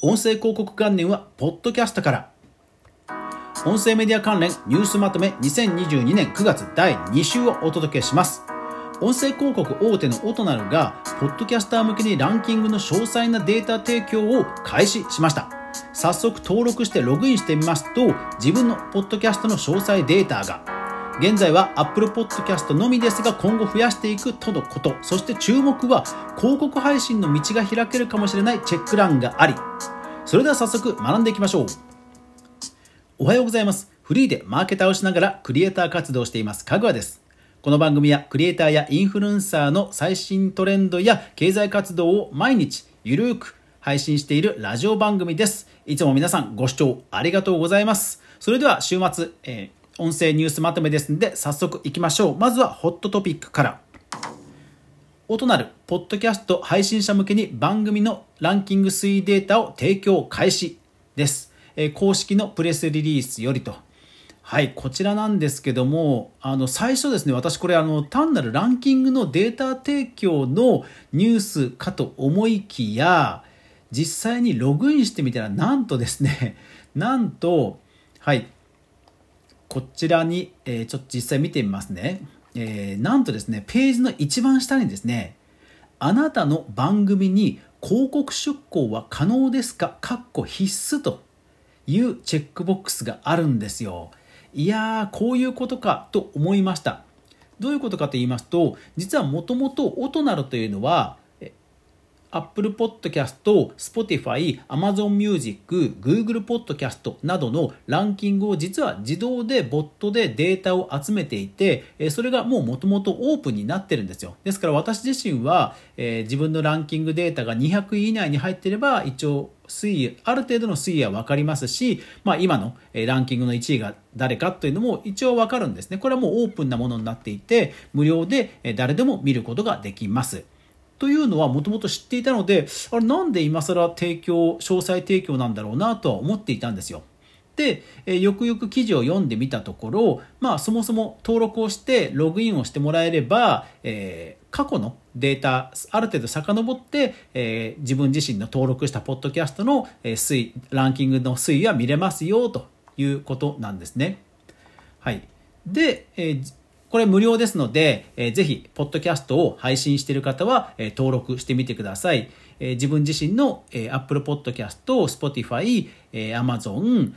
音声広告元年はポッドキャストから。音声メディア関連ニュースまとめ2022年9月第2週をお届けします。音声広告大手のオトナルがポッドキャスター向けにランキングの詳細なデータ提供を開始しました。早速登録してログインしてみますと自分のポッドキャストの詳細データが現在は Apple Podcast のみですが今後増やしていくとのこと。そして注目は広告配信の道が開けるかもしれないチェック欄があり。それでは早速学んでいきましょう。おはようございます。フリーでマーケターをしながらクリエイター活動しています、かぐわです。この番組はクリエイターやインフルエンサーの最新トレンドや経済活動を毎日ゆるく配信しているラジオ番組です。いつも皆さんご視聴ありがとうございます。それでは週末、えー音声ニュースまとめですので、早速行きましょう。まずはホットトピックから。音なるポッドキャスト配信者向けに番組のランキング推移データを提供開始です。え、公式のプレスリリースよりと。はい、こちらなんですけども、あの、最初ですね、私これあの、単なるランキングのデータ提供のニュースかと思いきや、実際にログインしてみたら、なんとですね、なんと、はい、こちらに、えー、ちょっと実際見てみますね。えー、なんとですね、ページの一番下にですね、あなたの番組に広告出稿は可能ですか？かっこ必須というチェックボックスがあるんですよ。いやー、こういうことかと思いました。どういうことかと言いますと、実はもともとオトナルというのは、Apple Podcast、Spotify、Amazon Music、Google Podcast などのランキングを実は自動でボットでデータを集めていて、それがもう元々オープンになってるんですよ。ですから私自身は、えー、自分のランキングデータが200位以内に入っていれば一応推移、ある程度の推移は分かりますし、まあ、今のランキングの1位が誰かというのも一応分かるんですね。これはもうオープンなものになっていて、無料で誰でも見ることができます。というのはもともと知っていたので、あれなんで今更提供、詳細提供なんだろうなとは思っていたんですよ。で、えー、よくよく記事を読んでみたところ、まあそもそも登録をしてログインをしてもらえれば、えー、過去のデータ、ある程度遡って、えー、自分自身の登録したポッドキャストの、え推移、ランキングの推移は見れますよということなんですね。はい。で、えー、これ無料ですので、えー、ぜひ、ポッドキャストを配信している方は、えー、登録してみてください。えー、自分自身の、えー、Apple Podcast、Spotify、えー、Amazon、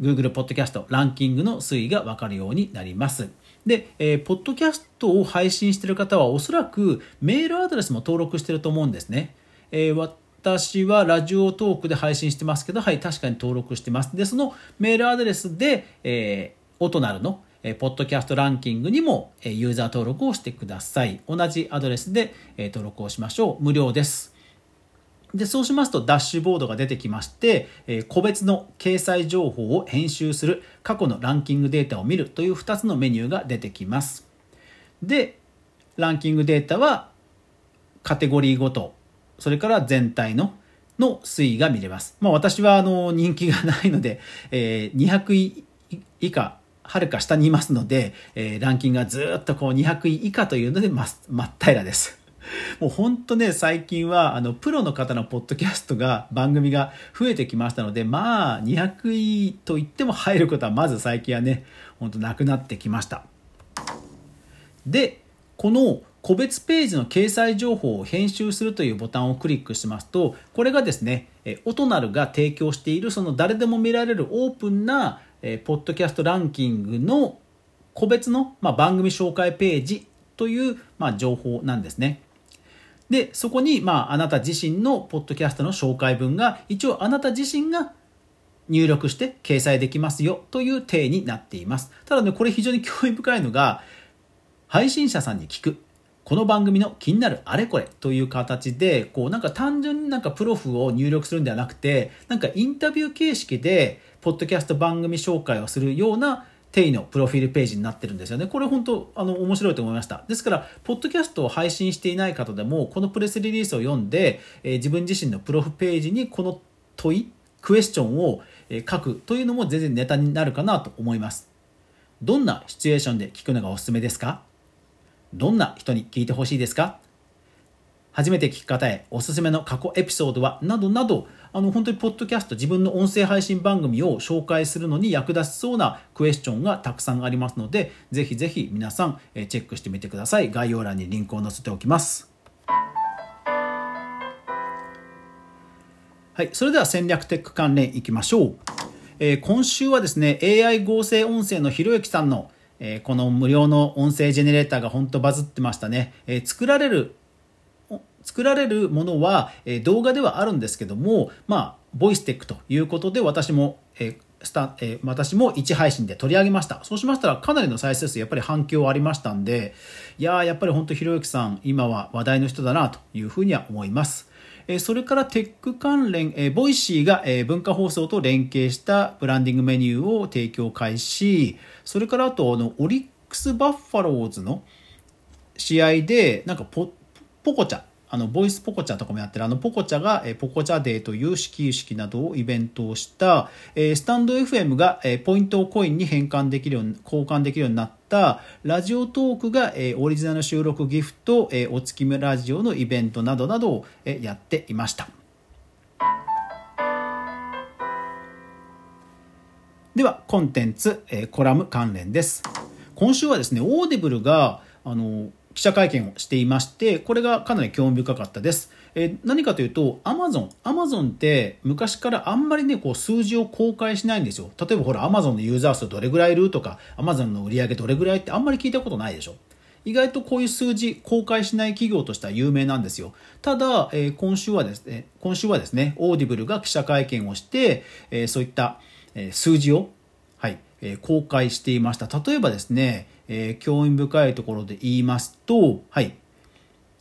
Google Podcast ランキングの推移がわかるようになります。で、えー、ポッドキャストを配信している方はおそらくメールアドレスも登録していると思うんですね。えー、私はラジオトークで配信してますけど、はい、確かに登録してます。で、そのメールアドレスで、えー、オトナルの？えポッドキャストランキングにも、えユーザー登録をしてください。同じアドレスで、え登録をしましょう。無料です。で、そうしますとダッシュボードが出てきまして、え個別の掲載情報を編集する、過去のランキングデータを見るという2つのメニューが出てきます。で、ランキングデータはカテゴリーごと、それから全体のの推移が見れます。まあ私はあの人気がないので、えー、200位以下はるか下にいますので、えー、ランキングがずっとこう200位以下というので真っ平です。もうほんとね、最近は、あの、プロの方のポッドキャストが、番組が増えてきましたので、まあ、200位と言っても入ることは、まず最近はね、ほんとなくなってきました。で、この個別ページの掲載情報を編集するというボタンをクリックしますと、これがですね、オトナルが提供している、その誰でも見られるオープンなえー、ポッドキャストランキングの個別の、まあ、番組紹介ページという、まあ、情報なんですね。で、そこに、まあ、あなた自身のポッドキャストの紹介文が、一応あなた自身が入力して掲載できますよという体になっています。ただね、これ非常に興味深いのが、配信者さんに聞く。この番組の気になるあれこれという形で、こうなんか単純になんかプロフを入力するんではなくて、なんかインタビュー形式で、ポッドキャスト番組紹介をするような定位のプロフィールページになってるんですよね。これ本当、あの、面白いと思いました。ですから、ポッドキャストを配信していない方でも、このプレスリリースを読んで、えー、自分自身のプロフページにこの問い、クエスチョンを書くというのも全然ネタになるかなと思います。どんなシチュエーションで聞くのがおすすめですか？どんな人に聞いてほしいですか？初めて聞き方へおすすめの過去エピソードはなどなどあの本当にポッドキャスト自分の音声配信番組を紹介するのに役立ちそうなクエスチョンがたくさんありますのでぜひぜひ皆さんチェックしてみてください。概要欄にリンクを載せておきます。はいそれでは戦略テック関連いきましょう、えー、今週はですね AI 合成音声のひろゆきさんのえこの無料の音声ジェネレーターが本当バズってましたね。え作られる作られるものは、え動画ではあるんですけども、まあ、ボイステックということで私も、えスタえ私も1配信で取り上げました。そうしましたらかなりの再生数やっぱり反響ありましたんで、いややっぱり本当ひろゆきさん今は話題の人だなというふうには思います。えそれからテック関連、えボイシーが、え文化放送と連携したブランディングメニューを提供開始、それからあとあのオリックス・バッファローズの試合でなんかポポコチャあのボイスポコチャとかもやってる。あのポコチャが、えポコチャデーという始球式などをイベントをした、えスタンド FM が、えポイントをコインに変換できるように交換できるようになったラジオトークが、えオリジナル収録ギフト、えお月見ラジオのイベントなどなどを、えやっていました。ではコンテンツ、えコラム関連です。今週はですねオーディブルがあの記者会見をしていまして、これがかなり興味深かったです。え、何かというと、アマゾン。アマゾンって昔からあんまりね、こう数字を公開しないんですよ。例えばほら、アマゾンのユーザー数どれぐらいいるとか、アマゾンの売り上げどれぐらいってあんまり聞いたことないでしょ。意外とこういう数字公開しない企業としては有名なんですよ。ただ、えー、今週はですね、今週はですね、オーディブルが記者会見をして、えー、そういった、え数字を、はい、え公開していました。例えばですね、えー、興味深いところで言いますと、はい、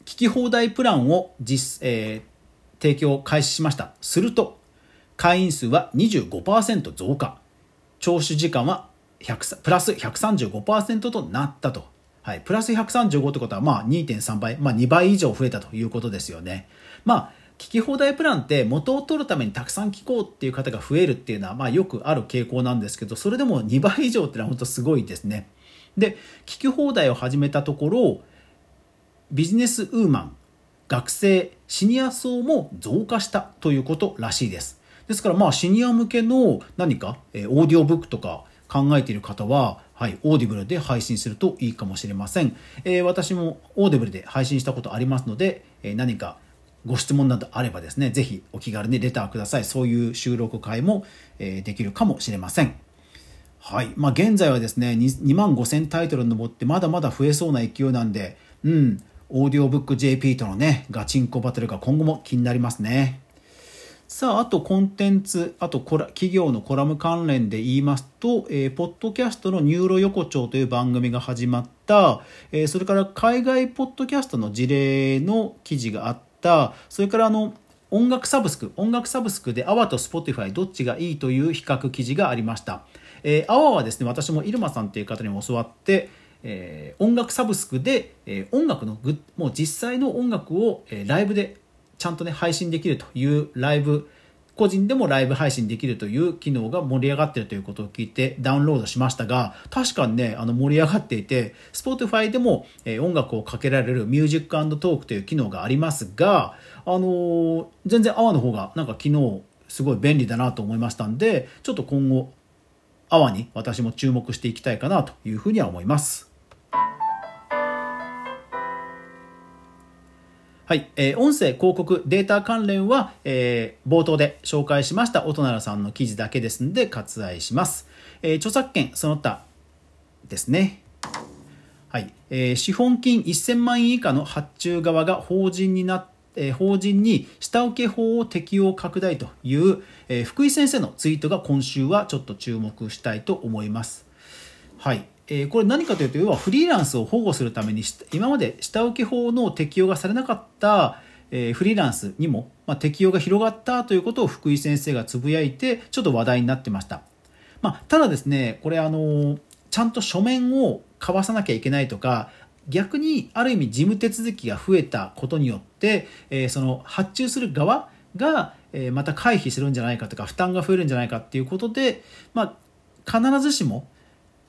聞き放題プランを実、えー、提供開始しました。すると、会員数は25%増加。聴取時間は100プラス135%となったと。はい、プラス135ってことは、まあ2.3倍、まあ2倍以上増えたということですよね。まあ、聞き放題プランって元を取るためにたくさん聞こうっていう方が増えるっていうのは、まあよくある傾向なんですけど、それでも2倍以上っていうのは本当すごいですね。で聞き放題を始めたところビジネスウーマン学生シニア層も増加したということらしいですですからまあシニア向けの何か、えオーディオブックとか考えている方は、はい、オーディブルで配信するといいかもしれません、えー、私もオーディブルで配信したことありますので、えー、何かご質問などあればですね、ぜひお気軽にレターください。そういう収録会も、えできるかもしれません。はい。まあ、現在はですね、2万5000タイトル登ってまだまだ増えそうな勢いなんで、うん、オーディオブック JP とのね、ガチンコバトルが今後も気になりますね。さあ、あとコンテンツ、あと企業のコラム関連で言いますと、えー、ポッドキャストのニューロ横丁という番組が始まった、えー、それから海外ポッドキャストの事例の記事があった、それからあの、音楽サブスク、音楽サブスクで AWA と Spotify どっちがいいという比較記事がありました。えー、アワはですね、私も入間さんっていう方にも教わって、えー、音楽サブスクで、えー、音楽のグもう実際の音楽を、えー、ライブでちゃんとね、配信できるというライブ、個人でもライブ配信できるという機能が盛り上がっているということを聞いてダウンロードしましたが、確かにね、あの盛り上がっていて、Spotify でも、え、音楽をかけられるミュージックトークという機能がありますが、あのー、全然 AWA の方がなんか機能すごい便利だなと思いましたんで、ちょっと今後泡に私も注目していきたいかなというふうには思います。はい、えー、音声、広告、データ関連は、えー、冒頭で紹介しました音ならさんの記事だけですので割愛します。えー、著作権その他ですね。はい、えー、資本金1000万円以下の発注側が法人になってえ法人に下請け法を適用拡大という、え福井先生のツイートが今週はちょっと注目したいと思います。はい。えー、これ何かというと、要はフリーランスを保護するために、今まで下請け法の適用がされなかった、えー、フリーランスにも、まあ、適用が広がったということを福井先生がつぶやいて、ちょっと話題になってました。まあ、ただですね、これあのちゃんと書面を交わさなきゃいけないとか、逆にある意味事務手続きが増えたことによって、えー、その発注する側が、えー、また回避するんじゃないかとか負担が増えるんじゃないかっていうことで、まあ、必ずしも、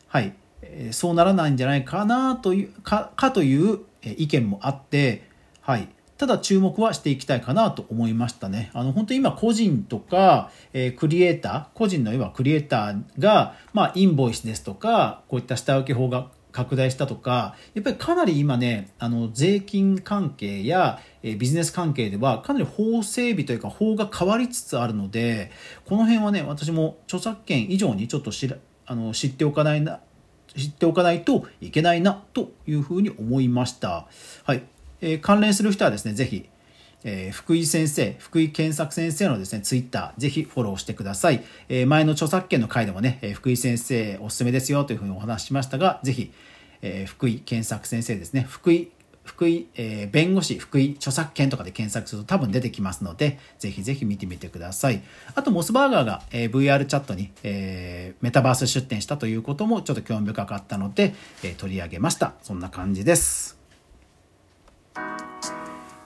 はい、えー、そうならないんじゃないかなというかかという意見もあって、はい、ただ注目はしていきたいかなと思いましたね。あの、本当に今個人とか、えー、クリエイター、個人の今クリエイターが、まあ、インボイスですとか、こういった下請け法が拡大したとか、やっぱりかなり今ね、あの、税金関係や、えビジネス関係ではかなり法整備というか法が変わりつつあるので、この辺はね、私も著作権以上にちょっと知らあの知っておかないな、知っておかないといけないなというふうに思いました。はい。えー、関連する人はですね、ぜひ、えー、福井先生、福井健作先生のですね、ツイッター、ぜひフォローしてください。えー、前の著作権の回でもね、えー、福井先生おすすめですよというふうにお話ししましたが、ぜひ、えー、福井健作先生ですね、福井、福井、えー、弁護士、福井著作権とかで検索すると多分出てきますので、ぜひぜひ見てみてください。あと、モスバーガーが、えー、VR チャットに、えー、メタバース出展したということもちょっと興味深かったので、えー、取り上げました。そんな感じです。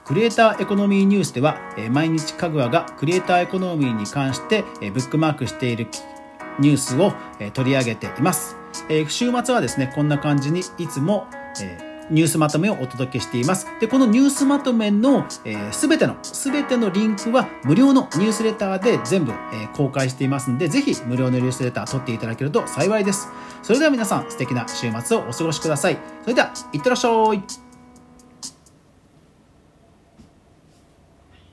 クリエイターエコノミーニュースでは、毎日かぐわがクリエイターエコノミーに関して、ブックマークしているニュースを、取り上げています。週末はですね、こんな感じにいつも、ニュースまとめをお届けしています。で、このニュースまとめのすべ、ての、すべてのリンクは無料のニュースレターで全部、公開していますので、ぜひ無料のニュースレター取っていただけると幸いです。それでは皆さん素敵な週末をお過ごしください。それでは、いってらっしゃい。